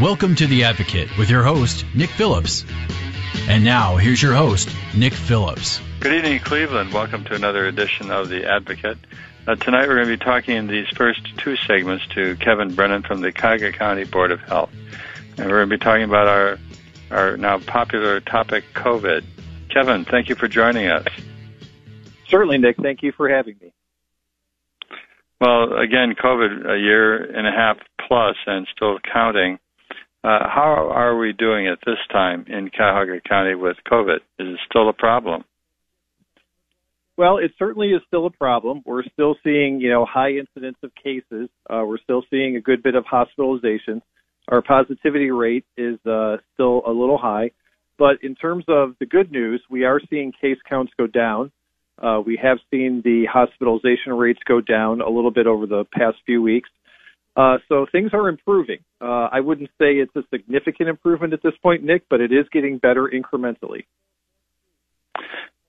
Welcome to The Advocate with your host, Nick Phillips. And now, here's your host, Nick Phillips. Good evening, Cleveland. Welcome to another edition of The Advocate. Uh, tonight we're going to be talking in these first two segments to Kevin Brennan from the Cuyahoga County Board of Health. And we're going to be talking about our, our now popular topic, COVID. Kevin, thank you for joining us. Certainly, Nick. Thank you for having me. Well, again, COVID, a year and a half plus and still counting. Uh, how are we doing at this time in Cuyahoga County with COVID? Is it still a problem? Well, it certainly is still a problem. We're still seeing, you know, high incidence of cases. Uh, we're still seeing a good bit of hospitalization. Our positivity rate is uh, still a little high. But in terms of the good news, we are seeing case counts go down. Uh, we have seen the hospitalization rates go down a little bit over the past few weeks. Uh, so things are improving. Uh, I wouldn't say it's a significant improvement at this point, Nick, but it is getting better incrementally.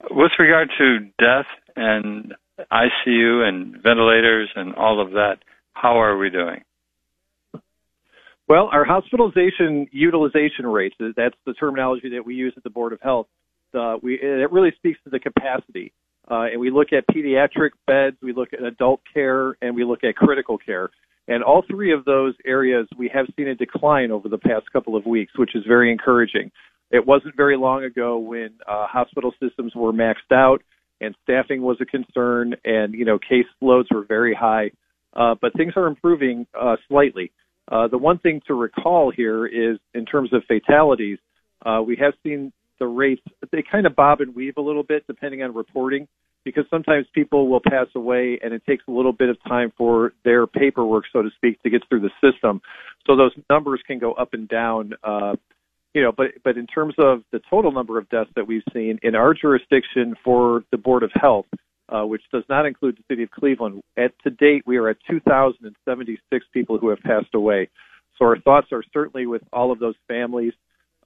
With regard to death and ICU and ventilators and all of that, how are we doing? Well, our hospitalization utilization rates, that's the terminology that we use at the Board of Health, uh, we, it really speaks to the capacity. Uh, and we look at pediatric beds, we look at adult care, and we look at critical care. And all three of those areas, we have seen a decline over the past couple of weeks, which is very encouraging. It wasn't very long ago when uh, hospital systems were maxed out and staffing was a concern and, you know, case loads were very high. Uh, but things are improving uh, slightly. Uh, the one thing to recall here is in terms of fatalities, uh, we have seen the rates, they kind of bob and weave a little bit depending on reporting because sometimes people will pass away and it takes a little bit of time for their paperwork, so to speak, to get through the system. So those numbers can go up and down. Uh, you know, but but in terms of the total number of deaths that we've seen in our jurisdiction for the Board of Health, uh, which does not include the city of Cleveland, at to date we are at 2,076 people who have passed away. So our thoughts are certainly with all of those families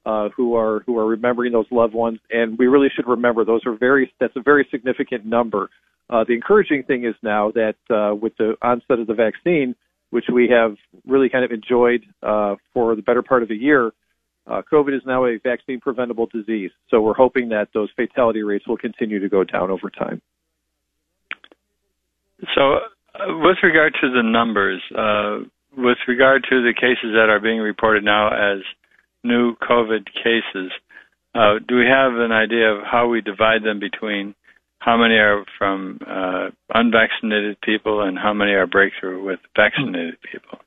uh, who are who are remembering those loved ones, and we really should remember those are very that's a very significant number. Uh, the encouraging thing is now that uh, with the onset of the vaccine, which we have really kind of enjoyed uh, for the better part of a year, uh, COVID is now a vaccine preventable disease. So we're hoping that those fatality rates will continue to go down over time. So, uh, with regard to the numbers, with regard to the cases that are being reported now as new COVID cases. Uh, do we have an idea of how we divide them between how many are from uh, unvaccinated people and how many are breakthrough with vaccinated people?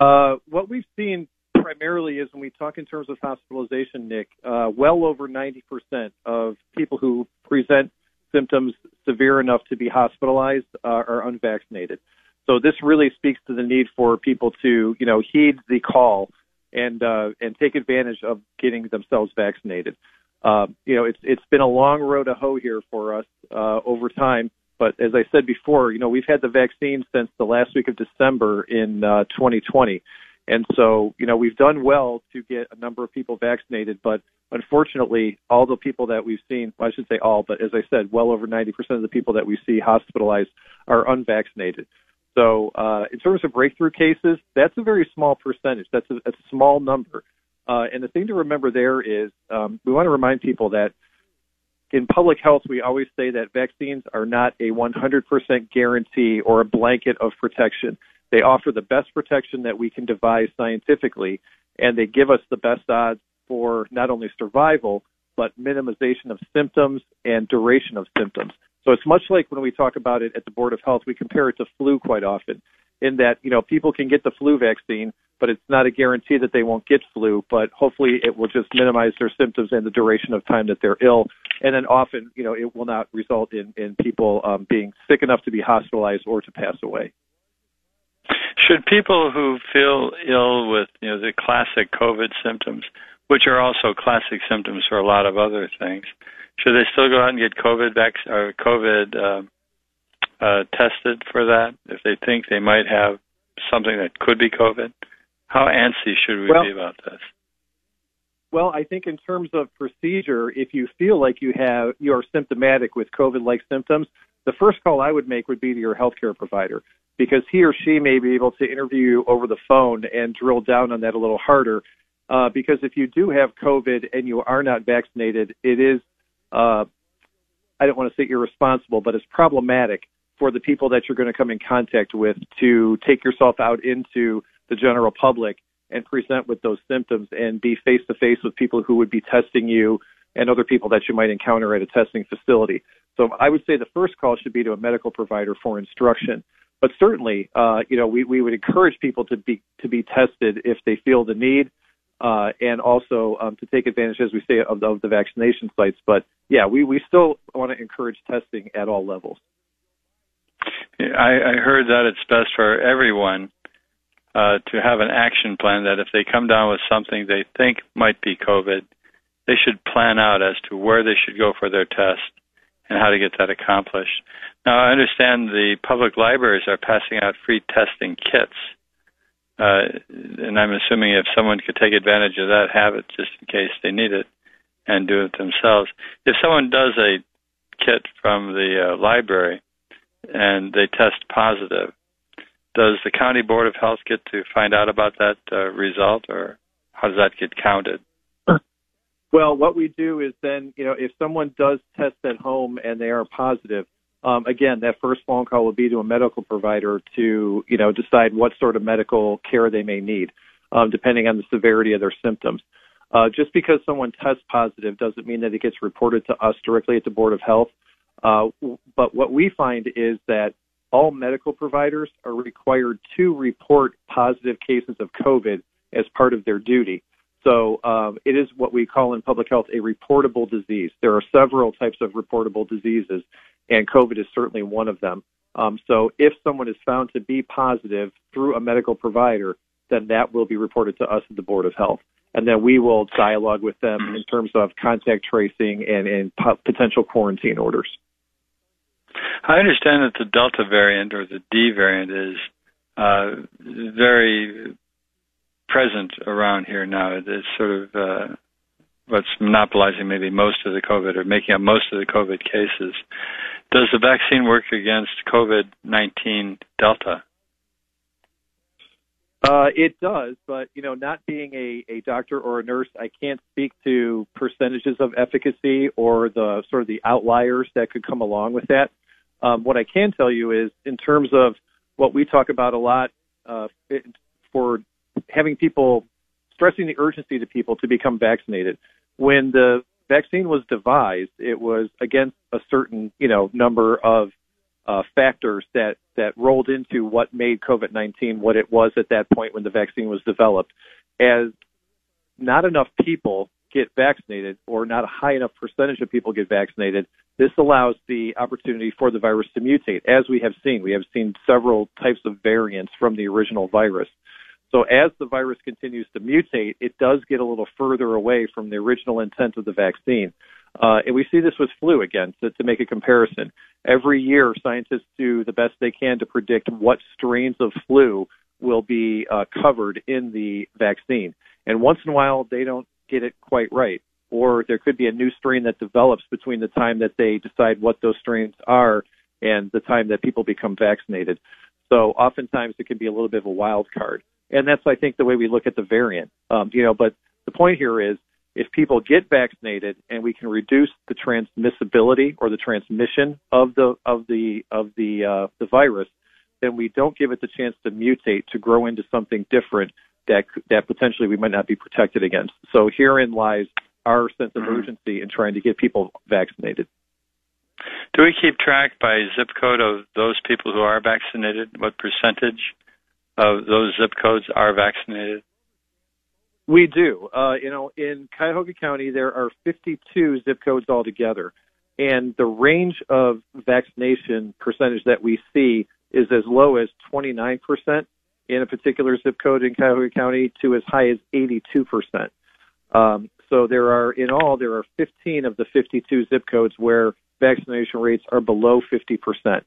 Uh, what we've seen primarily is when we talk in terms of hospitalization, Nick, uh, well over 90% of people who present symptoms severe enough to be hospitalized uh, are unvaccinated. So this really speaks to the need for people to, you know, heed the call and uh, and take advantage of getting themselves vaccinated. Uh, you know, it's it's been a long road to hoe here for us uh, over time. But as I said before, you know, we've had the vaccine since the last week of December in uh, 2020, and so you know we've done well to get a number of people vaccinated. But unfortunately, all the people that we've seen, well, I should say all, but as I said, well over 90% of the people that we see hospitalized are unvaccinated. So uh, in terms of breakthrough cases, that's a very small percentage. That's a, a small number. Uh, and the thing to remember there is um, we want to remind people that in public health, we always say that vaccines are not a 100% guarantee or a blanket of protection. They offer the best protection that we can devise scientifically, and they give us the best odds for not only survival, but minimization of symptoms and duration of symptoms. So it's much like when we talk about it at the Board of Health, we compare it to flu quite often in that, you know, people can get the flu vaccine, but it's not a guarantee that they won't get flu, but hopefully it will just minimize their symptoms and the duration of time that they're ill. And then often, you know, it will not result in, in people um, being sick enough to be hospitalized or to pass away. Should people who feel ill with you know the classic COVID symptoms, which are also classic symptoms for a lot of other things, should they still go out and get COVID vac- or COVID uh, uh, tested for that if they think they might have something that could be COVID? How antsy should we well, be about this? Well, I think in terms of procedure, if you feel like you have you are symptomatic with COVID-like symptoms, the first call I would make would be to your healthcare provider because he or she may be able to interview you over the phone and drill down on that a little harder. Uh, because if you do have COVID and you are not vaccinated, it is, uh, I don't want to say irresponsible, but it's problematic for the people that you're going to come in contact with to take yourself out into the general public and present with those symptoms and be face to face with people who would be testing you and other people that you might encounter at a testing facility. So I would say the first call should be to a medical provider for instruction. But certainly, uh, you know, we, we would encourage people to be to be tested if they feel the need, uh, and also um, to take advantage, as we say, of the, of the vaccination sites. But yeah, we, we still want to encourage testing at all levels. I, I heard that it's best for everyone uh, to have an action plan that if they come down with something they think might be COVID, they should plan out as to where they should go for their test and how to get that accomplished. Now, I understand the public libraries are passing out free testing kits. Uh, and I'm assuming if someone could take advantage of that, habit just in case they need it and do it themselves. If someone does a kit from the uh, library and they test positive, does the county board of health get to find out about that uh, result, or how does that get counted? Well, what we do is then, you know, if someone does test at home and they are positive, um, again, that first phone call will be to a medical provider to, you know, decide what sort of medical care they may need, um, depending on the severity of their symptoms. Uh, just because someone tests positive doesn't mean that it gets reported to us directly at the Board of Health. Uh, but what we find is that all medical providers are required to report positive cases of COVID as part of their duty. So um, it is what we call in public health a reportable disease. There are several types of reportable diseases, and COVID is certainly one of them. Um, so if someone is found to be positive through a medical provider, then that will be reported to us at the Board of Health. And then we will dialogue with them in terms of contact tracing and, and potential quarantine orders. I understand that the Delta variant or the D variant is uh, very present around here now. It's sort of uh, what's monopolizing maybe most of the COVID or making up most of the COVID cases. Does the vaccine work against COVID 19 Delta? Uh, it does, but you know, not being a, a doctor or a nurse, I can't speak to percentages of efficacy or the sort of the outliers that could come along with that. Um, what I can tell you is, in terms of what we talk about a lot uh, for having people stressing the urgency to people to become vaccinated. When the vaccine was devised, it was against a certain you know number of uh, factors that that rolled into what made COVID-19 what it was at that point when the vaccine was developed. As not enough people get vaccinated, or not a high enough percentage of people get vaccinated, this allows the opportunity for the virus to mutate. As we have seen, we have seen several types of variants from the original virus. So as the virus continues to mutate, it does get a little further away from the original intent of the vaccine. Uh, and we see this with flu again, to, to make a comparison. Every year, scientists do the best they can to predict what strains of flu will be uh, covered in the vaccine. And once in a while, they don't get it quite right. Or there could be a new strain that develops between the time that they decide what those strains are and the time that people become vaccinated. So oftentimes it can be a little bit of a wild card and that's I think the way we look at the variant. Um, you know, but the point here is if people get vaccinated and we can reduce the transmissibility or the transmission of the of the of the uh, the virus, then we don't give it the chance to mutate to grow into something different that that potentially we might not be protected against. So herein lies our sense of mm-hmm. urgency in trying to get people vaccinated. Do we keep track by zip code of those people who are vaccinated? What percentage of those zip codes are vaccinated? We do. Uh, you know, in Cuyahoga County, there are 52 zip codes altogether, and the range of vaccination percentage that we see is as low as 29% in a particular zip code in Cuyahoga County to as high as 82%. Um, so there are, in all, there are 15 of the 52 zip codes where vaccination rates are below 50%.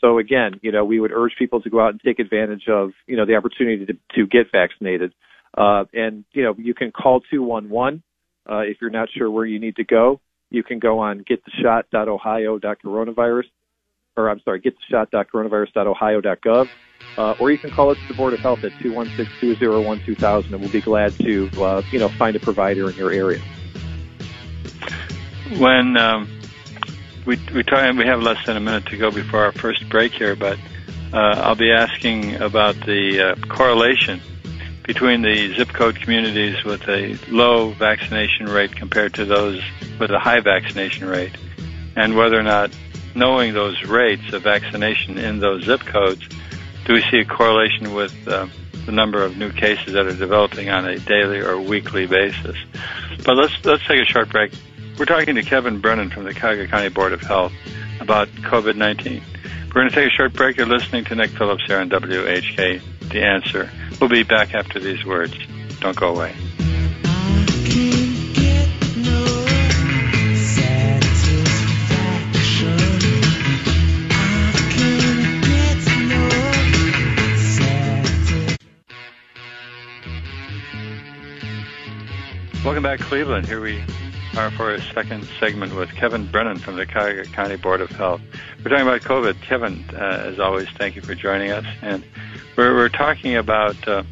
So again, you know, we would urge people to go out and take advantage of, you know, the opportunity to, to get vaccinated. Uh, and, you know, you can call 211 uh, if you're not sure where you need to go. You can go on gettheshot.ohio.coronavirus, or I'm sorry, gettheshot.coronavirus.ohio.gov, uh, or you can call us at the Board of Health at 216-201-2000, and we'll be glad to, uh, you know, find a provider in your area. When um, we we talk, we have less than a minute to go before our first break here, but uh, I'll be asking about the uh, correlation between the zip code communities with a low vaccination rate compared to those with a high vaccination rate, and whether or not knowing those rates of vaccination in those zip codes, do we see a correlation with uh, the number of new cases that are developing on a daily or weekly basis? But let's let's take a short break. We're talking to Kevin Brennan from the Cuyahoga County Board of Health about COVID-19. We're going to take a short break. You're listening to Nick Phillips here on WHK, The Answer. We'll be back after these words. Don't go away. Welcome back, Cleveland. Here we for a second segment with Kevin Brennan from the Cuyahoga County Board of Health. We're talking about COVID. Kevin, uh, as always, thank you for joining us. And we're, we're talking about uh,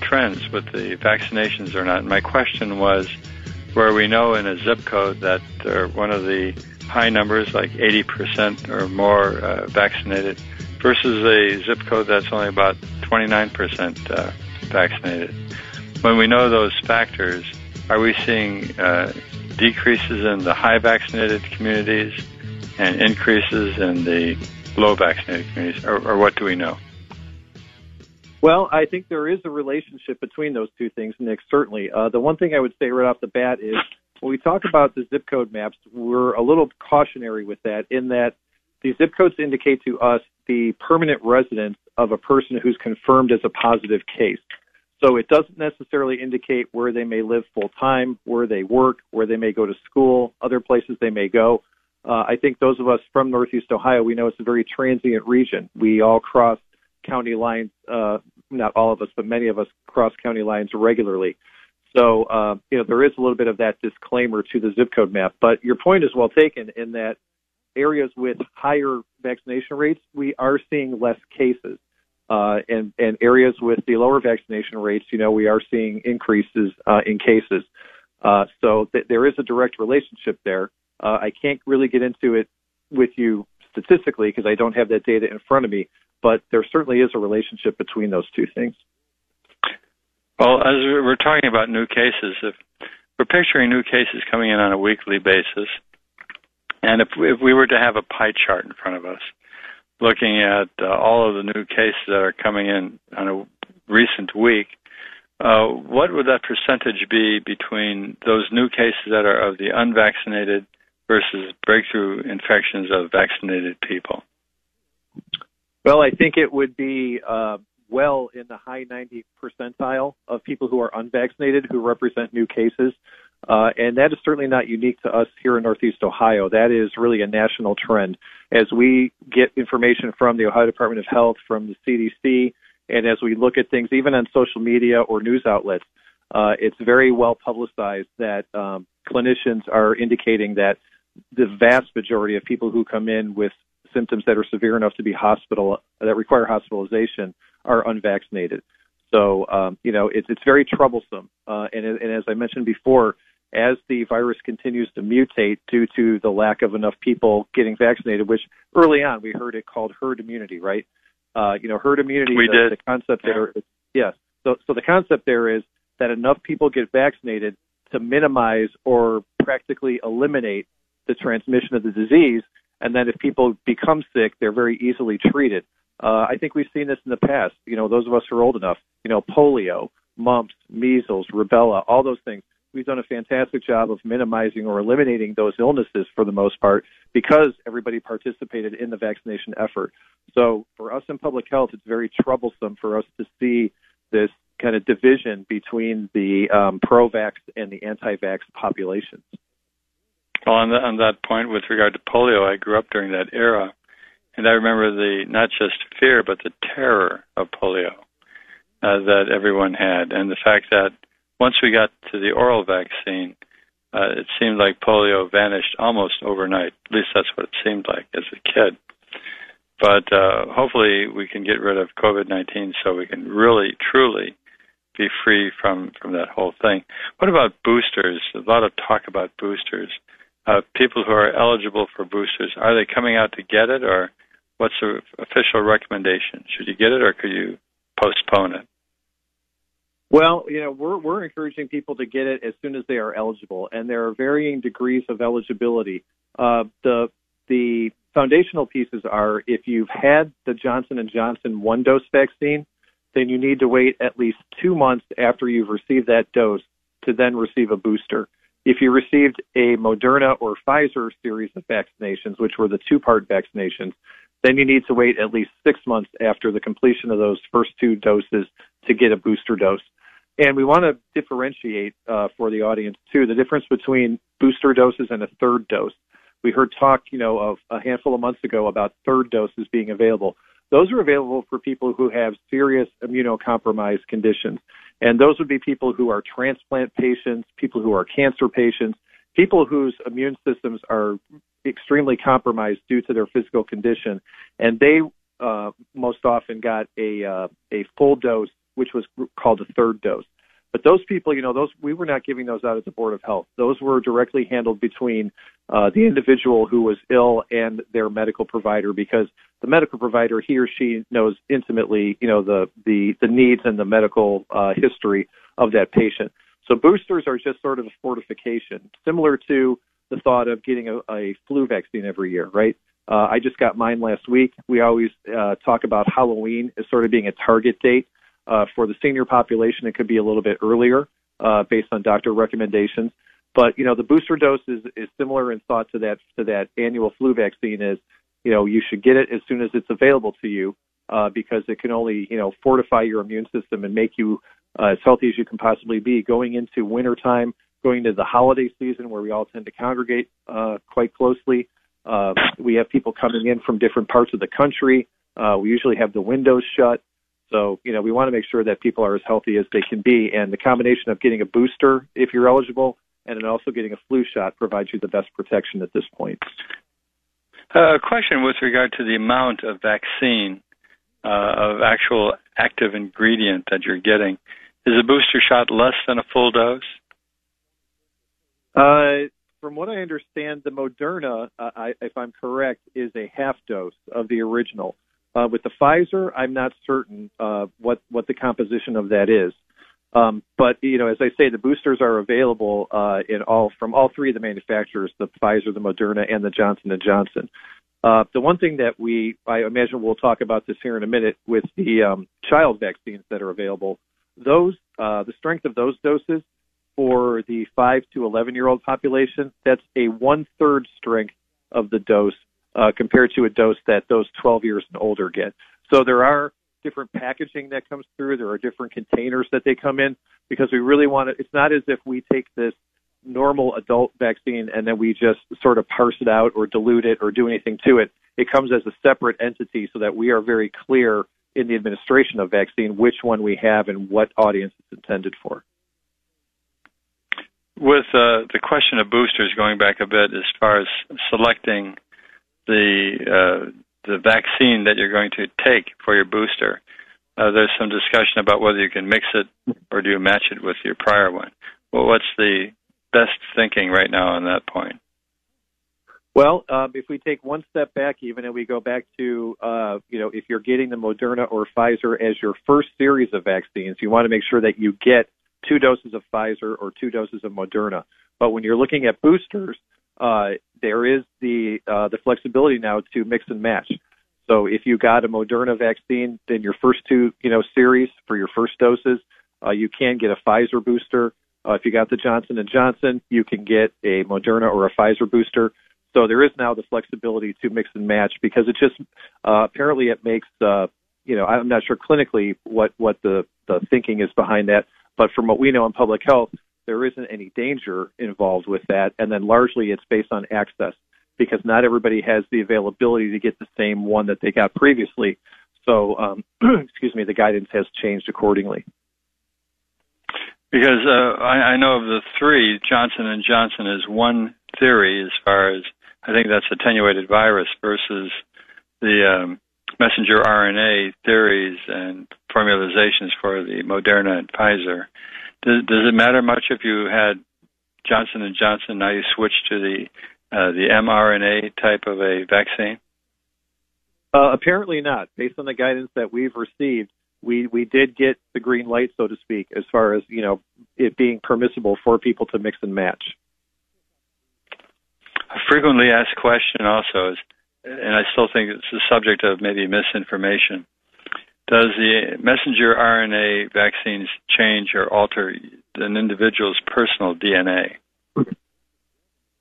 trends with the vaccinations or not. And my question was where we know in a zip code that one of the high numbers, like 80% or more uh, vaccinated, versus a zip code that's only about 29% uh, vaccinated. When we know those factors, are we seeing uh, decreases in the high vaccinated communities and increases in the low vaccinated communities, or, or what do we know? Well, I think there is a relationship between those two things, Nick, certainly. Uh, the one thing I would say right off the bat is when we talk about the zip code maps, we're a little cautionary with that in that the zip codes indicate to us the permanent residence of a person who's confirmed as a positive case. So it doesn't necessarily indicate where they may live full time, where they work, where they may go to school, other places they may go. Uh, I think those of us from Northeast Ohio, we know it's a very transient region. We all cross county lines, uh, not all of us, but many of us cross county lines regularly. So, uh, you know, there is a little bit of that disclaimer to the zip code map. But your point is well taken in that areas with higher vaccination rates, we are seeing less cases. Uh, and, and areas with the lower vaccination rates, you know, we are seeing increases uh, in cases. Uh, so th- there is a direct relationship there. Uh, I can't really get into it with you statistically because I don't have that data in front of me, but there certainly is a relationship between those two things. Well, as we're talking about new cases, if we're picturing new cases coming in on a weekly basis, and if we were to have a pie chart in front of us, looking at uh, all of the new cases that are coming in on a recent week, uh, what would that percentage be between those new cases that are of the unvaccinated versus breakthrough infections of vaccinated people? Well, I think it would be uh, well in the high 90 percentile of people who are unvaccinated who represent new cases. Uh, and that is certainly not unique to us here in Northeast Ohio. That is really a national trend. As we get information from the Ohio Department of Health, from the CDC, and as we look at things even on social media or news outlets, uh, it's very well publicized that um, clinicians are indicating that the vast majority of people who come in with symptoms that are severe enough to be hospital that require hospitalization are unvaccinated. So um, you know it's it's very troublesome. Uh, and, and as I mentioned before, as the virus continues to mutate due to the lack of enough people getting vaccinated, which early on we heard it called herd immunity, right? Uh, you know, herd immunity. We the, did. The concept yeah. there, is, yes. So, so the concept there is that enough people get vaccinated to minimize or practically eliminate the transmission of the disease, and then if people become sick, they're very easily treated. Uh, I think we've seen this in the past. You know, those of us who are old enough, you know, polio, mumps, measles, rubella, all those things we've done a fantastic job of minimizing or eliminating those illnesses for the most part because everybody participated in the vaccination effort. So for us in public health, it's very troublesome for us to see this kind of division between the um, pro-vax and the anti-vax populations. Well, on, the, on that point, with regard to polio, I grew up during that era, and I remember the not just fear but the terror of polio uh, that everyone had, and the fact that once we got to the oral vaccine, uh, it seemed like polio vanished almost overnight. At least that's what it seemed like as a kid. But uh, hopefully, we can get rid of COVID 19 so we can really, truly be free from, from that whole thing. What about boosters? A lot of talk about boosters. Uh, people who are eligible for boosters, are they coming out to get it, or what's the official recommendation? Should you get it, or could you postpone it? Well, you know, we're we're encouraging people to get it as soon as they are eligible, and there are varying degrees of eligibility. Uh, the the foundational pieces are if you've had the Johnson and Johnson one dose vaccine, then you need to wait at least two months after you've received that dose to then receive a booster. If you received a Moderna or Pfizer series of vaccinations, which were the two part vaccinations, then you need to wait at least six months after the completion of those first two doses to get a booster dose. And we want to differentiate uh, for the audience too the difference between booster doses and a third dose. We heard talk, you know, of a handful of months ago about third doses being available. Those are available for people who have serious immunocompromised conditions. And those would be people who are transplant patients, people who are cancer patients, people whose immune systems are extremely compromised due to their physical condition. And they uh, most often got a, uh, a full dose which was called a third dose. But those people, you know, those we were not giving those out at the Board of Health. Those were directly handled between uh, the individual who was ill and their medical provider, because the medical provider, he or she knows intimately, you know, the the, the needs and the medical uh, history of that patient. So boosters are just sort of a fortification, similar to the thought of getting a, a flu vaccine every year, right? Uh, I just got mine last week. We always uh, talk about Halloween as sort of being a target date uh, for the senior population, it could be a little bit earlier uh, based on doctor recommendations. But you know, the booster dose is, is similar in thought to that to that annual flu vaccine. Is you know you should get it as soon as it's available to you uh, because it can only you know fortify your immune system and make you uh, as healthy as you can possibly be going into winter time, going into the holiday season where we all tend to congregate uh, quite closely. Uh, we have people coming in from different parts of the country. Uh, we usually have the windows shut. So, you know, we want to make sure that people are as healthy as they can be. And the combination of getting a booster, if you're eligible, and then also getting a flu shot provides you the best protection at this point. Uh, a question with regard to the amount of vaccine, uh, of actual active ingredient that you're getting. Is a booster shot less than a full dose? Uh, from what I understand, the Moderna, uh, I, if I'm correct, is a half dose of the original. Uh, with the Pfizer, I'm not certain uh, what what the composition of that is. Um, but you know, as I say, the boosters are available uh, in all from all three of the manufacturers: the Pfizer, the Moderna, and the Johnson and Johnson. Uh, the one thing that we, I imagine, we'll talk about this here in a minute with the um, child vaccines that are available. Those, uh, the strength of those doses for the five to 11 year old population, that's a one third strength of the dose uh, compared to a dose that those 12 years and older get. So there are different packaging that comes through. There are different containers that they come in because we really want to. It's not as if we take this normal adult vaccine and then we just sort of parse it out or dilute it or do anything to it. It comes as a separate entity so that we are very clear in the administration of vaccine which one we have and what audience it's intended for. With uh, the question of boosters going back a bit as far as selecting the uh, the vaccine that you're going to take for your booster, uh, there's some discussion about whether you can mix it or do you match it with your prior one. Well, what's the best thinking right now on that point? Well, um, if we take one step back, even and we go back to, uh, you know, if you're getting the Moderna or Pfizer as your first series of vaccines, you want to make sure that you get two doses of Pfizer or two doses of Moderna. But when you're looking at boosters, uh, there is the uh, the flexibility now to mix and match. So if you got a Moderna vaccine, then your first two you know series for your first doses, Uh, you can get a Pfizer booster. Uh, if you got the Johnson and Johnson, you can get a Moderna or a Pfizer booster. So there is now the flexibility to mix and match because it just uh, apparently it makes uh, you know I'm not sure clinically what what the the thinking is behind that, but from what we know in public health, there isn't any danger involved with that, and then largely it's based on access because not everybody has the availability to get the same one that they got previously. So, um, excuse me, the guidance has changed accordingly. Because uh, I, I know of the three, Johnson and Johnson is one theory as far as I think that's attenuated virus versus the um, messenger RNA theories and formulations for the Moderna and Pfizer. Does, does it matter much if you had Johnson and Johnson now you switch to the uh, the mRNA type of a vaccine? Uh, apparently not. Based on the guidance that we've received, we we did get the green light, so to speak, as far as you know it being permissible for people to mix and match. A frequently asked question also is, and I still think it's the subject of maybe misinformation. Does the messenger RNA vaccines change or alter an individual's personal DNA?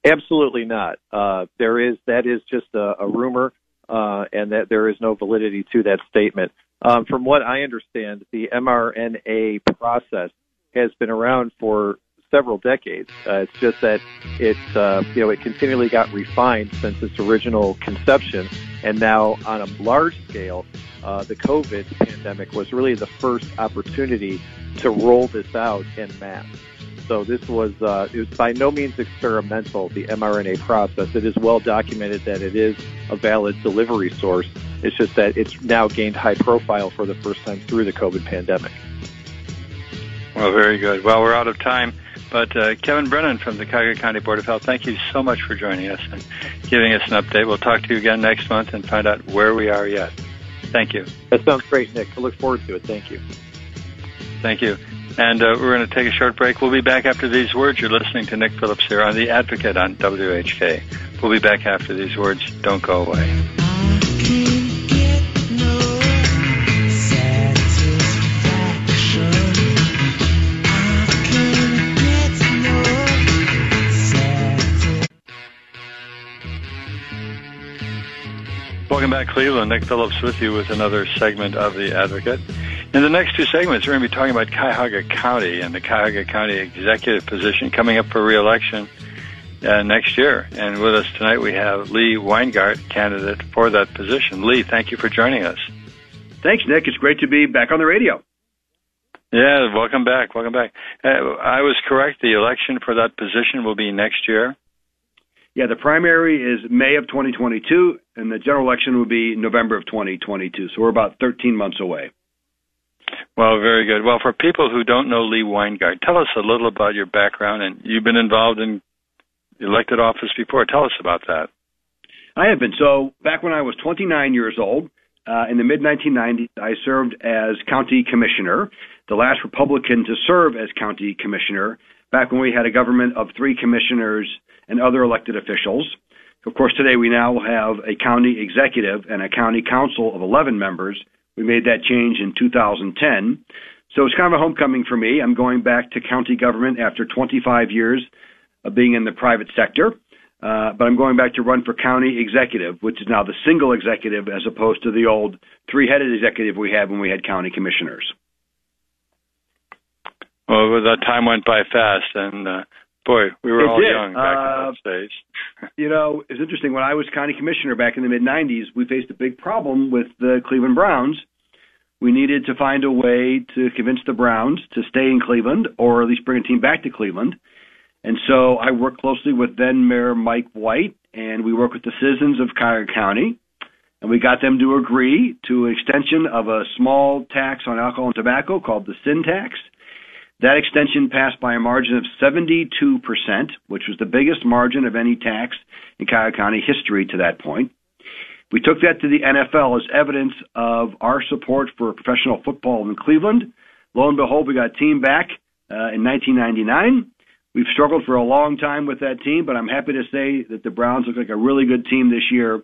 Absolutely not. Uh, there is that is just a, a rumor, uh, and that there is no validity to that statement. Um, from what I understand, the mRNA process has been around for several decades. Uh, it's just that it, uh, you know, it continually got refined since its original conception, and now on a large scale, uh, the COVID pandemic was really the first opportunity to roll this out in mass. So this was uh, it was by no means experimental. The mRNA process. It is well documented that it is a valid delivery source. It's just that it's now gained high profile for the first time through the COVID pandemic. Well, very good. Well, we're out of time. But uh, Kevin Brennan from the Cuyahoga County Board of Health, thank you so much for joining us and giving us an update. We'll talk to you again next month and find out where we are yet. Thank you. That sounds great, Nick. I look forward to it. Thank you. Thank you. And uh, we're going to take a short break. We'll be back after these words. You're listening to Nick Phillips here on The Advocate on WHK. We'll be back after these words. Don't go away. Welcome back, Cleveland. Nick Phillips with you with another segment of The Advocate. In the next two segments, we're going to be talking about Cuyahoga County and the Cuyahoga County executive position coming up for reelection uh, next year. And with us tonight, we have Lee Weingart, candidate for that position. Lee, thank you for joining us. Thanks, Nick. It's great to be back on the radio. Yeah, welcome back. Welcome back. Uh, I was correct. The election for that position will be next year. Yeah, the primary is May of 2022, and the general election will be November of 2022. So we're about 13 months away. Well, very good. Well, for people who don't know Lee Weingart, tell us a little about your background. And you've been involved in elected office before. Tell us about that. I have been. So back when I was 29 years old, uh, in the mid 1990s, I served as county commissioner, the last Republican to serve as county commissioner. Back when we had a government of three commissioners and other elected officials. Of course, today we now have a county executive and a county council of 11 members we made that change in 2010. So it's kind of a homecoming for me. I'm going back to county government after 25 years of being in the private sector. Uh, but I'm going back to run for county executive, which is now the single executive as opposed to the old three headed executive we had when we had county commissioners. Well, the time went by fast, and uh, boy, we were it all did. young back uh, in those days. you know, it's interesting. When I was county commissioner back in the mid 90s, we faced a big problem with the Cleveland Browns we needed to find a way to convince the Browns to stay in Cleveland or at least bring a team back to Cleveland. And so I worked closely with then Mayor Mike White, and we worked with the citizens of Cuyahoga County, and we got them to agree to an extension of a small tax on alcohol and tobacco called the sin tax. That extension passed by a margin of 72%, which was the biggest margin of any tax in Cuyahoga County history to that point. We took that to the NFL as evidence of our support for professional football in Cleveland. Lo and behold, we got team back uh, in 1999. We've struggled for a long time with that team, but I'm happy to say that the Browns look like a really good team this year.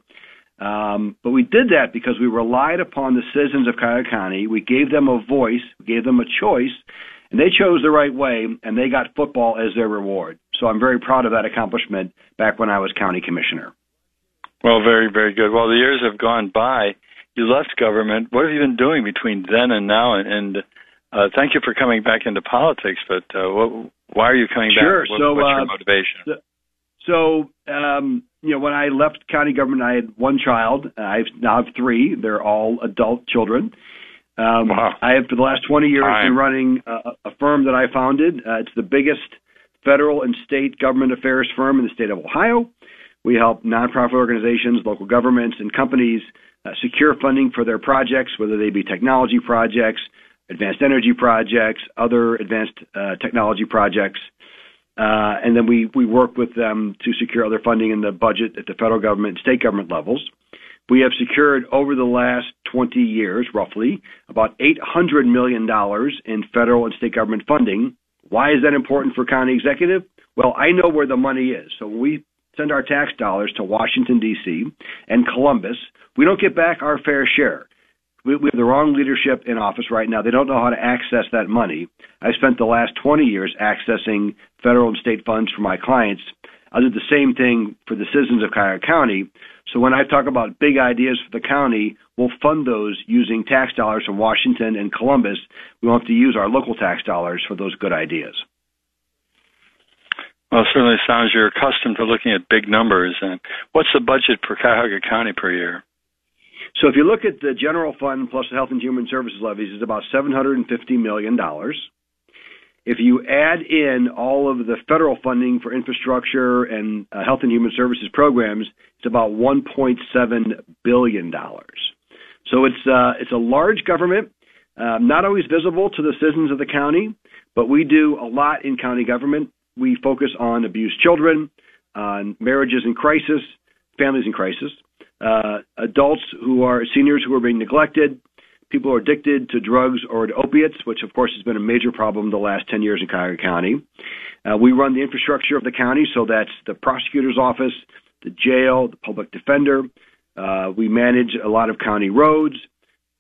Um, but we did that because we relied upon the citizens of Cuyahoga County. We gave them a voice, we gave them a choice, And they chose the right way, and they got football as their reward. So I'm very proud of that accomplishment back when I was county commissioner. Well, very, very good. Well, the years have gone by. You left government. What have you been doing between then and now? And, and uh, thank you for coming back into politics. But uh, what, why are you coming sure. back? What, so, what's uh, your motivation? So, um, you know, when I left county government, I had one child. I now have three. They're all adult children. Um, wow. I have, for the last 20 years, Time. been running a, a firm that I founded. Uh, it's the biggest federal and state government affairs firm in the state of Ohio. We help nonprofit organizations, local governments, and companies uh, secure funding for their projects, whether they be technology projects, advanced energy projects, other advanced uh, technology projects. Uh, and then we, we work with them to secure other funding in the budget at the federal government and state government levels. We have secured over the last 20 years, roughly, about $800 million in federal and state government funding. Why is that important for county executive? Well, I know where the money is. So when we send our tax dollars to Washington, D.C. and Columbus, we don't get back our fair share. We, we have the wrong leadership in office right now. They don't know how to access that money. I spent the last 20 years accessing federal and state funds for my clients. I did the same thing for the citizens of Cuyahoga County. So when I talk about big ideas for the county, we'll fund those using tax dollars from Washington and Columbus. We won't have to use our local tax dollars for those good ideas. Well, it certainly sounds you're accustomed to looking at big numbers. And what's the budget for Cuyahoga County per year? So if you look at the general fund plus the health and human services levies, it's about $750 million. If you add in all of the federal funding for infrastructure and uh, health and human services programs, it's about 1.7 billion dollars. So it's uh, it's a large government, uh, not always visible to the citizens of the county, but we do a lot in county government. We focus on abused children, on marriages in crisis, families in crisis, uh, adults who are seniors who are being neglected, people are addicted to drugs or to opiates, which of course has been a major problem the last 10 years in Cuyahoga County. Uh, we run the infrastructure of the county, so that's the prosecutor's office, the jail, the public defender. Uh, we manage a lot of county roads.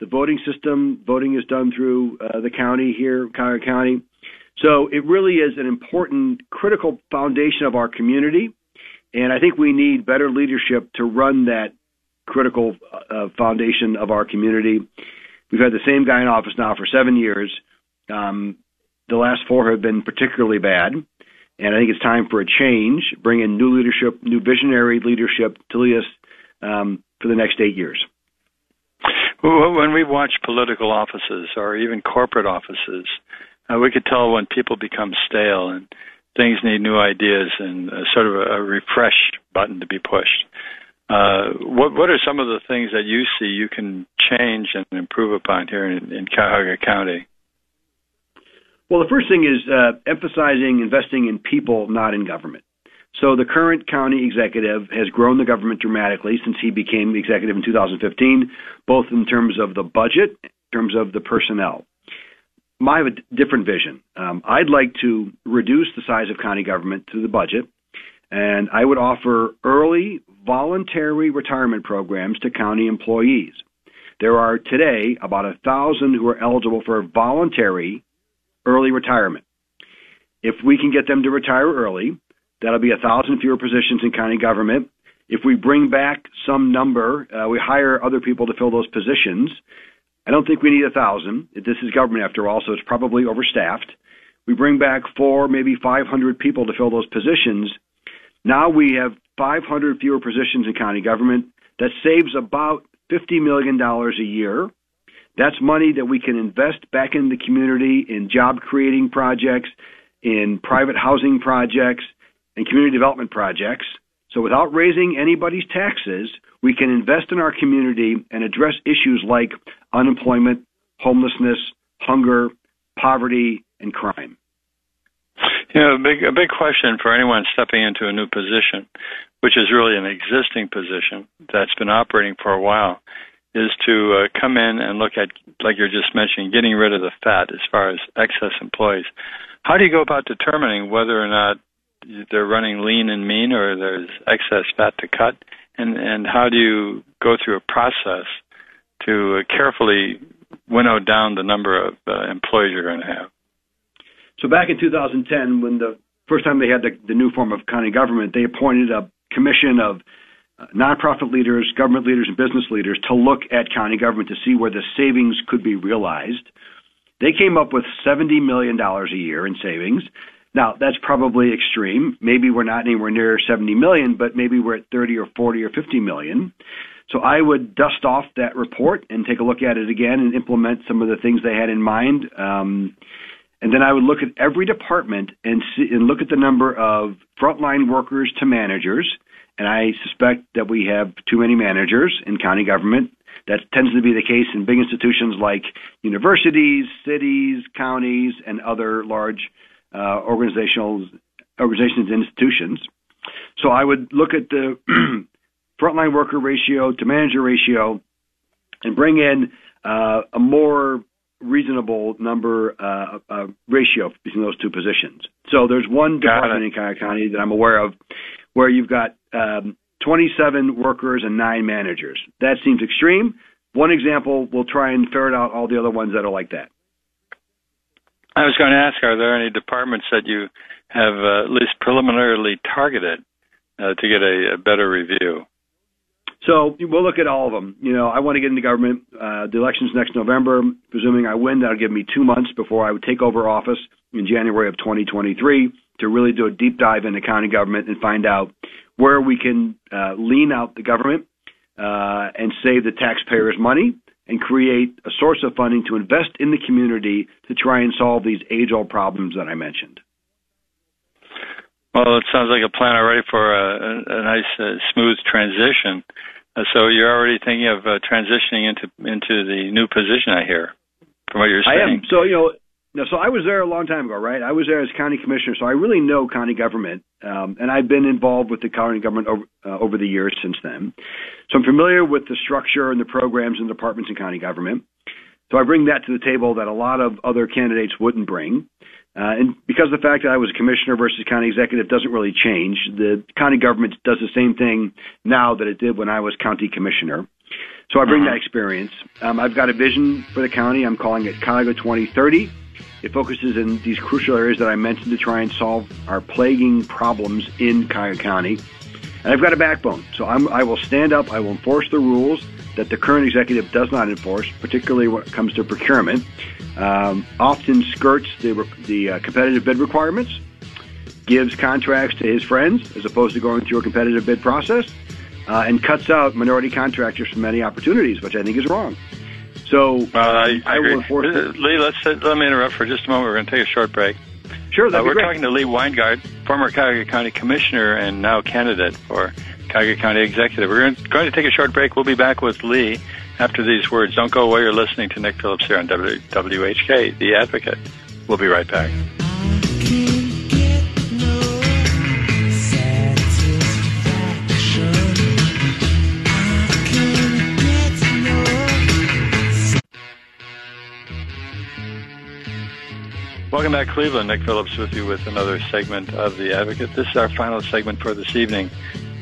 The voting system, voting is done through uh, the county here, Cuyahoga County. So it really is an important, critical foundation of our community. And I think we need better leadership to run that critical uh, foundation of our community. We've had the same guy in office now for seven years. Um, the last four have been particularly bad. And I think it's time for a change, bring in new leadership, new visionary leadership to lead us um, for the next eight years. When we watch political offices or even corporate offices, uh, we could tell when people become stale and things need new ideas and uh, sort of a, a refresh button to be pushed. Uh, what what are some of the things that you see you can change and improve upon here in, in Cuyahoga County? Well, the first thing is uh, emphasizing investing in people, not in government. So the current county executive has grown the government dramatically since he became executive in 2015, both in terms of the budget, in terms of the personnel. I have a different vision. Um, I'd like to reduce the size of county government through the budget, and I would offer early voluntary retirement programs to county employees. There are today about a thousand who are eligible for voluntary early retirement. If we can get them to retire early, that'll be a thousand fewer positions in county government. If we bring back some number, uh, we hire other people to fill those positions. I don't think we need a thousand. This is government after all, so it's probably overstaffed. We bring back four, maybe 500 people to fill those positions. Now we have 500 fewer positions in county government. That saves about $50 million a year. That's money that we can invest back in the community in job creating projects, in private housing projects, and community development projects. So without raising anybody's taxes, we can invest in our community and address issues like unemployment, homelessness, hunger, poverty, and crime. You know, a big a big question for anyone stepping into a new position, which is really an existing position that's been operating for a while, is to uh, come in and look at, like you're just mentioning, getting rid of the fat as far as excess employees. How do you go about determining whether or not they're running lean and mean or there's excess fat to cut? And, and how do you go through a process to uh, carefully winnow down the number of uh, employees you're going to have? So back in 2010, when the first time they had the, the new form of county government, they appointed a commission of uh, nonprofit leaders, government leaders, and business leaders to look at county government to see where the savings could be realized. They came up with $70 million a year in savings. Now, that's probably extreme. Maybe we're not anywhere near 70 million, but maybe we're at 30 or 40 or 50 million. So I would dust off that report and take a look at it again and implement some of the things they had in mind. Um, and then I would look at every department and see, and look at the number of frontline workers to managers. And I suspect that we have too many managers in county government. That tends to be the case in big institutions like universities, cities, counties, and other large uh, organizational organizations and institutions. So I would look at the frontline worker ratio to manager ratio and bring in uh, a more reasonable number uh, uh, ratio between those two positions. So there's one department in Cuyahoga County that I'm aware of where you've got um, 27 workers and nine managers. That seems extreme. One example, we'll try and ferret out all the other ones that are like that. I was going to ask, are there any departments that you have uh, at least preliminarily targeted uh, to get a, a, better review? So we'll look at all of them. You know, I want to get into government. Uh, the election's next November. Presuming I win, that'll give me two months before I would take over office in January of 2023 to really do a deep dive into county government and find out where we can uh, lean out the government uh, and save the taxpayers money and create a source of funding to invest in the community to try and solve these age old problems that I mentioned. Well, it sounds like a plan already for a, a, nice, uh, smooth transition. Uh, so you're already thinking of uh, transitioning into into the new position, I hear, from what you're saying. I am. So you know, no, so I was there a long time ago, right? I was there as county commissioner, so I really know county government, um, and I've been involved with the county government over, uh, over the years since then. So I'm familiar with the structure and the programs and departments in county government. So I bring that to the table that a lot of other candidates wouldn't bring. Uh, and because the fact that I was a commissioner versus county executive doesn't really change, the county government does the same thing now that it did when I was county commissioner. So I bring uh-huh. that experience. Um, I've got a vision for the county. I'm calling it Cuyahoga 2030. It focuses in these crucial areas that I mentioned to try and solve our plaguing problems in Cuyahoga County. And I've got a backbone, so I'm, I will stand up. I will enforce the rules that the current executive does not enforce, particularly when it comes to procurement. Um, often skirts the, the uh, competitive bid requirements, gives contracts to his friends as opposed to going through a competitive bid process, uh, and cuts out minority contractors from many opportunities, which I think is wrong. So uh, I, I, will enforce it. Lee, let's uh, let me interrupt for just a moment. We're going to take a short break. Sure, uh, we're great. talking to Lee Weingart, former Cuyahoga County Commissioner and now candidate for Cuyahoga County Executive. We're going to take a short break. We'll be back with Lee after these words. Don't go away. You're listening to Nick Phillips here on WHK, The Advocate. We'll be right back. Welcome back, Cleveland. Nick Phillips with you with another segment of The Advocate. This is our final segment for this evening.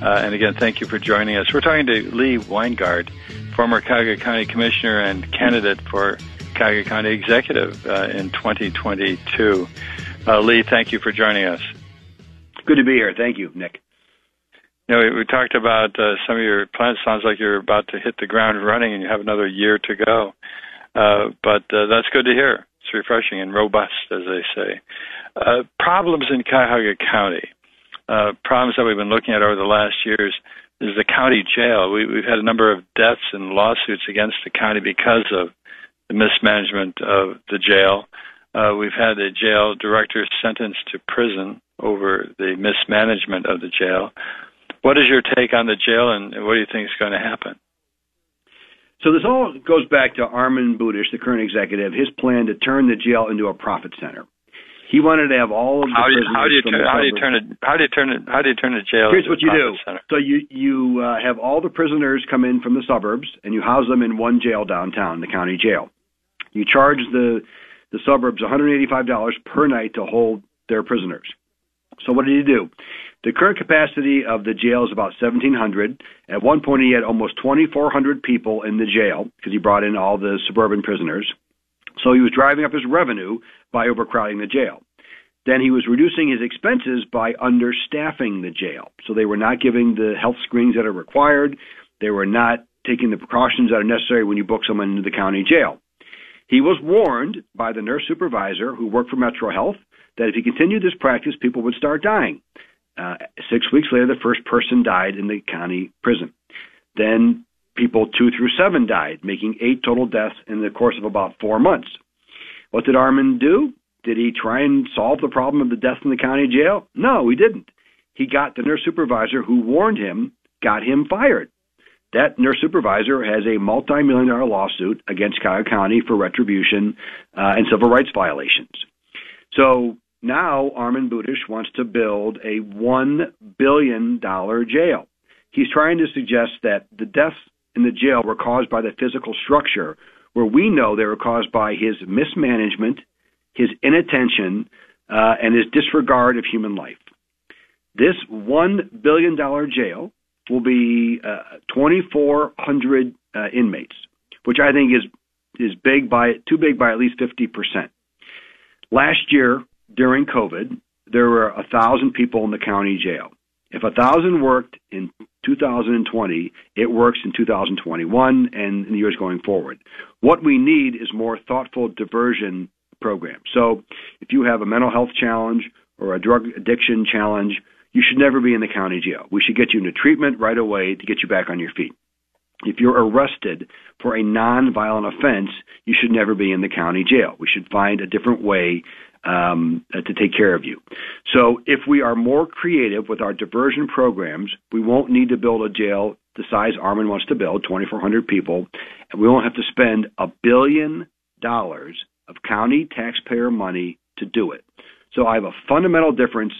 Uh, and again, thank you for joining us. We're talking to Lee Weingart, former Cuyahoga County Commissioner and candidate for Cuyahoga County Executive uh, in 2022. Uh, Lee, thank you for joining us. Good to be here. Thank you, Nick. You know, we, we talked about uh, some of your plans. Sounds like you're about to hit the ground running, and you have another year to go. Uh, but uh, that's good to hear. It's refreshing and robust, as they say. Uh, problems in Cuyahoga County. Uh, problems that we've been looking at over the last years is the county jail. We, we've had a number of deaths and lawsuits against the county because of the mismanagement of the jail. Uh, we've had the jail director sentenced to prison over the mismanagement of the jail. What is your take on the jail, and what do you think is going to happen? So this all goes back to Armond Budish, the current executive, his plan to turn the jail into a profit center. He wanted to have all of the how do you, how do you turn how do you turn it how do you turn it how do you turn the jail? Here's what you do. Center? So you you uh, have all the prisoners come in from the suburbs and you house them in one jail downtown, the county jail. You charge the the suburbs $185 per night to hold their prisoners. So what did he do? The current capacity of the jail is about 1,700. At one point, he had almost 2,400 people in the jail because he brought in all the suburban prisoners. So he was driving up his revenue by overcrowding the jail. then he was reducing his expenses by understaffing the jail. So they were not giving the health screenings that are required. They were not taking the precautions that are necessary when you book someone into the county jail. He was warned by the nurse supervisor who worked for Metro Health that if he continued this practice, people would start dying. Uh, six weeks later, the first person died in the county prison. Then people two through seven died, making eight total deaths in the course of about four months. What did Armond do? Did he try and solve the problem of the deaths in the county jail? No, he didn't. He got the nurse supervisor who warned him, got him fired. That nurse supervisor has a multi-million dollar lawsuit against Cuyahoga County for retribution uh, and civil rights violations. So now Armond Budish wants to build a one billion dollar jail. He's trying to suggest that the deaths in the jail were caused by the physical structure, where we know they were caused by his mismanagement, his inattention, uh, and his disregard of human life. This one billion dollar jail will be uh, 2,400 uh, inmates, which I think is is big by too big by at least 50 percent. Last year during COVID, there were a thousand people in the county jail. If a thousand worked in 2020, it works in 2021 and in the years going forward. What we need is more thoughtful diversion programs. So, if you have a mental health challenge or a drug addiction challenge, you should never be in the county jail. We should get you into treatment right away to get you back on your feet. If you're arrested for a non-violent offense, you should never be in the county jail. We should find a different way um, uh, to take care of you. So if we are more creative with our diversion programs, we won't need to build a jail the size Armond wants to build, 2,400 people, and we won't have to spend a billion dollars of county taxpayer money to do it. So I have a fundamental difference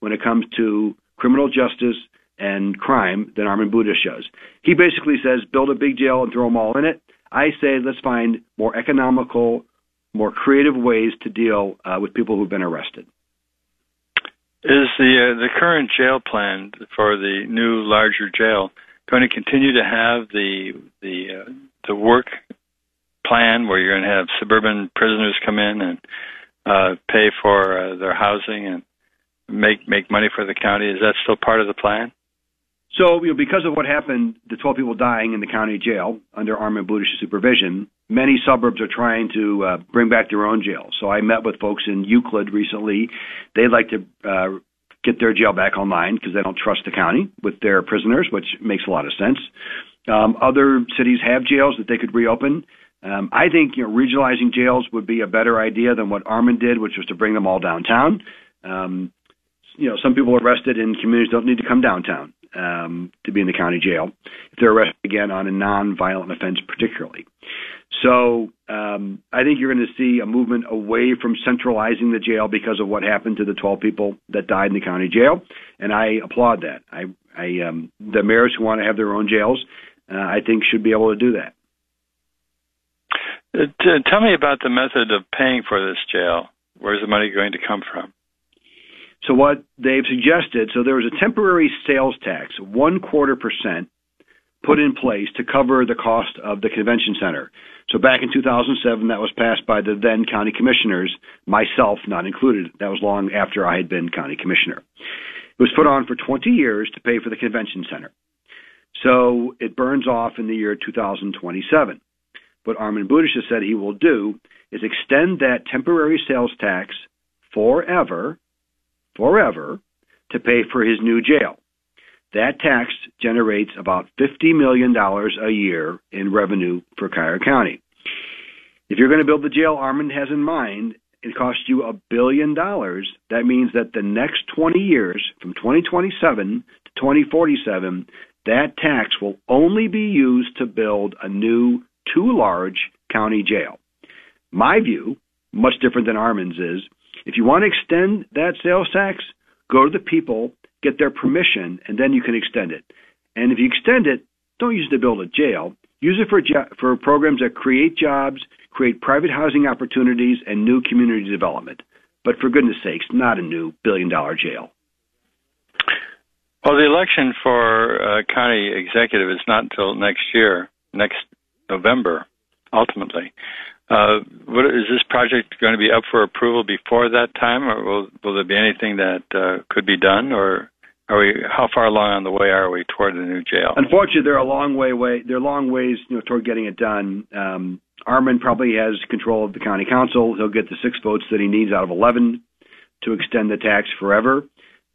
when it comes to criminal justice and crime than Armond Budish does. He basically says build a big jail and throw them all in it. I say let's find more economical, more creative ways to deal uh, with people who've been arrested. Is the uh, the current jail plan for the new larger jail going to continue to have the the uh, the work plan where you're going to have suburban prisoners come in and uh, pay for uh, their housing and make make money for the county? Is that still part of the plan? So, you know, because of what happened, the 12 people dying in the county jail under Armond Budish's supervision, many suburbs are trying to uh, bring back their own jails. So I met with folks in Euclid recently. They'd like to uh, get their jail back online because they don't trust the county with their prisoners, which makes a lot of sense. Um, other cities have jails that they could reopen. Um, I think you know, regionalizing jails would be a better idea than what Armond did, which was to bring them all downtown. Um, you know, some people arrested in communities don't need to come downtown um, to be in the county jail if they're arrested again on a non-violent offense, particularly. So um, I think you're going to see a movement away from centralizing the jail because of what happened to the 12 people that died in the county jail, and I applaud that. I, I um, the mayors who want to have their own jails, uh, I think, should be able to do that. Uh, t- tell me about the method of paying for this jail. Where's the money going to come from? So what they've suggested, so there was a temporary sales tax, one quarter percent, put in place to cover the cost of the convention center. So back in 2007, that was passed by the then county commissioners, myself not included. That was long after I had been county commissioner. It was put on for 20 years to pay for the convention center. So it burns off in the year 2027. What Armond Budish has said he will do is extend that temporary sales tax forever forever to pay for his new jail. That tax generates about $50 million a year in revenue for Cuyahoga County. If you're going to build the jail Armond has in mind, it costs you a billion dollars. That means that the next 20 years, from 2027 to 2047, that tax will only be used to build a new, too large county jail. My view, much different than Armond's, is if you want to extend that sales tax, go to the people, get their permission, and then you can extend it. And if you extend it, don't use it to build a jail. Use it for jo- for programs that create jobs, create private housing opportunities, and new community development. But for goodness sakes, not a new billion dollar jail. Well, the election for uh, county executive is not until next year, next November, ultimately. Uh, what, is this project going to be up for approval before that time, or will will there be anything that uh, could be done, or are we how far along on the way are we toward the new jail? Unfortunately, they're a long way way. They're long ways, you know, toward getting it done. Um, Armond probably has control of the county council. He'll get the six votes that he needs out of 11 to extend the tax forever.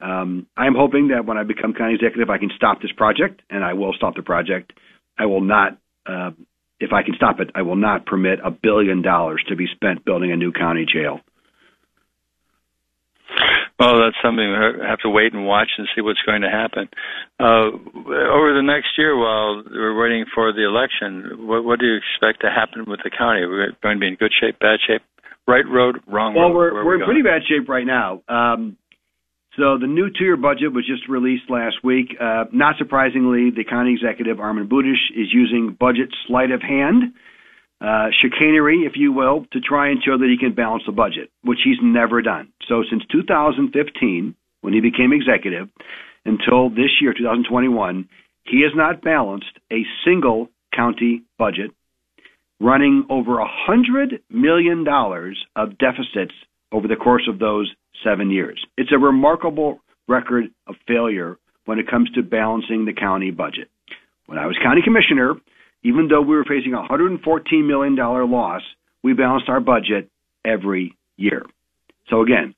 Um, I'm hoping that when I become county executive, I can stop this project, and I will stop the project. I will not, uh, if I can stop it, I will not permit a billion dollars to be spent building a new county jail. Well, that's something we have to wait and watch and see what's going to happen. Uh, over the next year, while we're waiting for the election, what, what do you expect to happen with the county? Are we going to be in good shape, bad shape, right road, wrong well, road? Well, we're, we're we in pretty bad shape right now. Um, so the new two-year budget was just released last week. Uh, not surprisingly, the county executive Armond Budish is using budget sleight of hand uh, chicanery, if you will, to try and show that he can balance the budget, which he's never done. So since 2015, when he became executive, until this year, 2021, he has not balanced a single county budget, running over a hundred million dollars of deficits over the course of those seven years. It's a remarkable record of failure when it comes to balancing the county budget. When I was county commissioner, even though we were facing a $114 million loss, we balanced our budget every year. So again,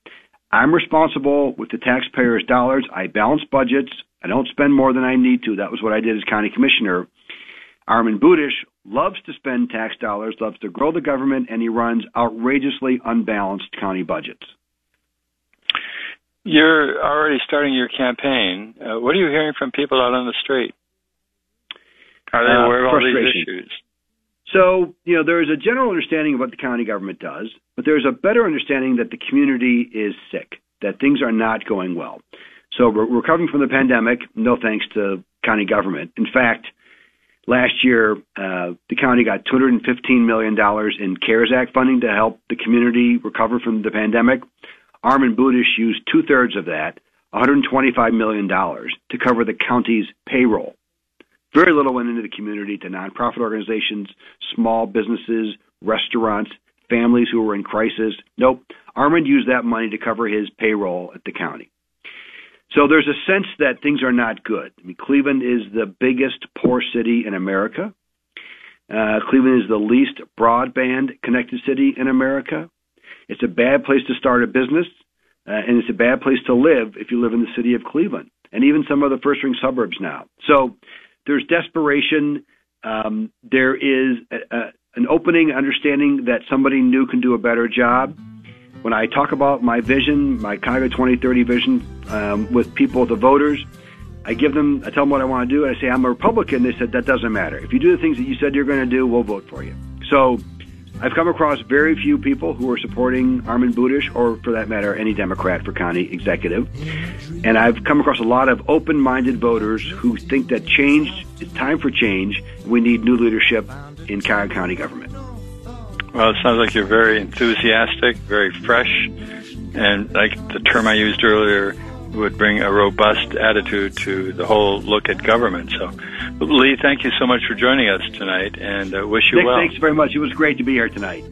I'm responsible with the taxpayers' dollars. I balance budgets. I don't spend more than I need to. That was what I did as county commissioner. Armond Budish loves to spend tax dollars, loves to grow the government, and he runs outrageously unbalanced county budgets. You're already starting your campaign. Uh, what are you hearing from people out on the street? Are they aware of all these issues? So, you know, there is a general understanding of what the county government does, but there's a better understanding that the community is sick, that things are not going well. So we're recovering from the pandemic, no thanks to county government. In fact, last year, uh, the county got $215 million in CARES Act funding to help the community recover from the pandemic. Armond Budish used two thirds of that, $125 million, to cover the county's payroll. Very little went into the community to nonprofit organizations, small businesses, restaurants, families who were in crisis. Nope. Armond used that money to cover his payroll at the county. So there's a sense that things are not good. I mean, Cleveland is the biggest poor city in America. Uh, Cleveland is the least broadband connected city in America. It's a bad place to start a business, uh, and it's a bad place to live if you live in the city of Cleveland, and even some of the first ring suburbs now. So there's desperation. Um, there is a, a, an opening understanding that somebody new can do a better job. When I talk about my vision, my Cuyahoga 2030 vision, um, with people, the voters, I give them, I tell them what I want to do. and I say I'm a Republican. They said that doesn't matter. If you do the things that you said you're going to do, we'll vote for you. So I've come across very few people who are supporting Armond Budish, or for that matter, any Democrat for county executive. And I've come across a lot of open minded voters who think that change, it's time for change. We need new leadership in Cuyahoga County government. Well, it sounds like you're very enthusiastic, very fresh, and like the term I used earlier, would bring a robust attitude to the whole look at government. So, Lee, thank you so much for joining us tonight, and uh, wish you Nick, well. Thanks very much. It was great to be here tonight.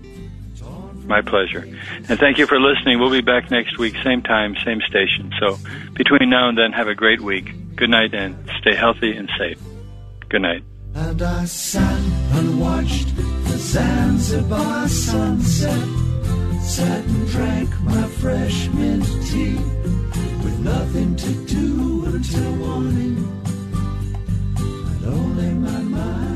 My pleasure. And thank you for listening. We'll be back next week, same time, same station. So, between now and then, have a great week. Good night, and stay healthy and safe. Good night. And I sat and watched the Zanzibar sunset, sat and drank my fresh mint tea with nothing to do until morning, and only my mind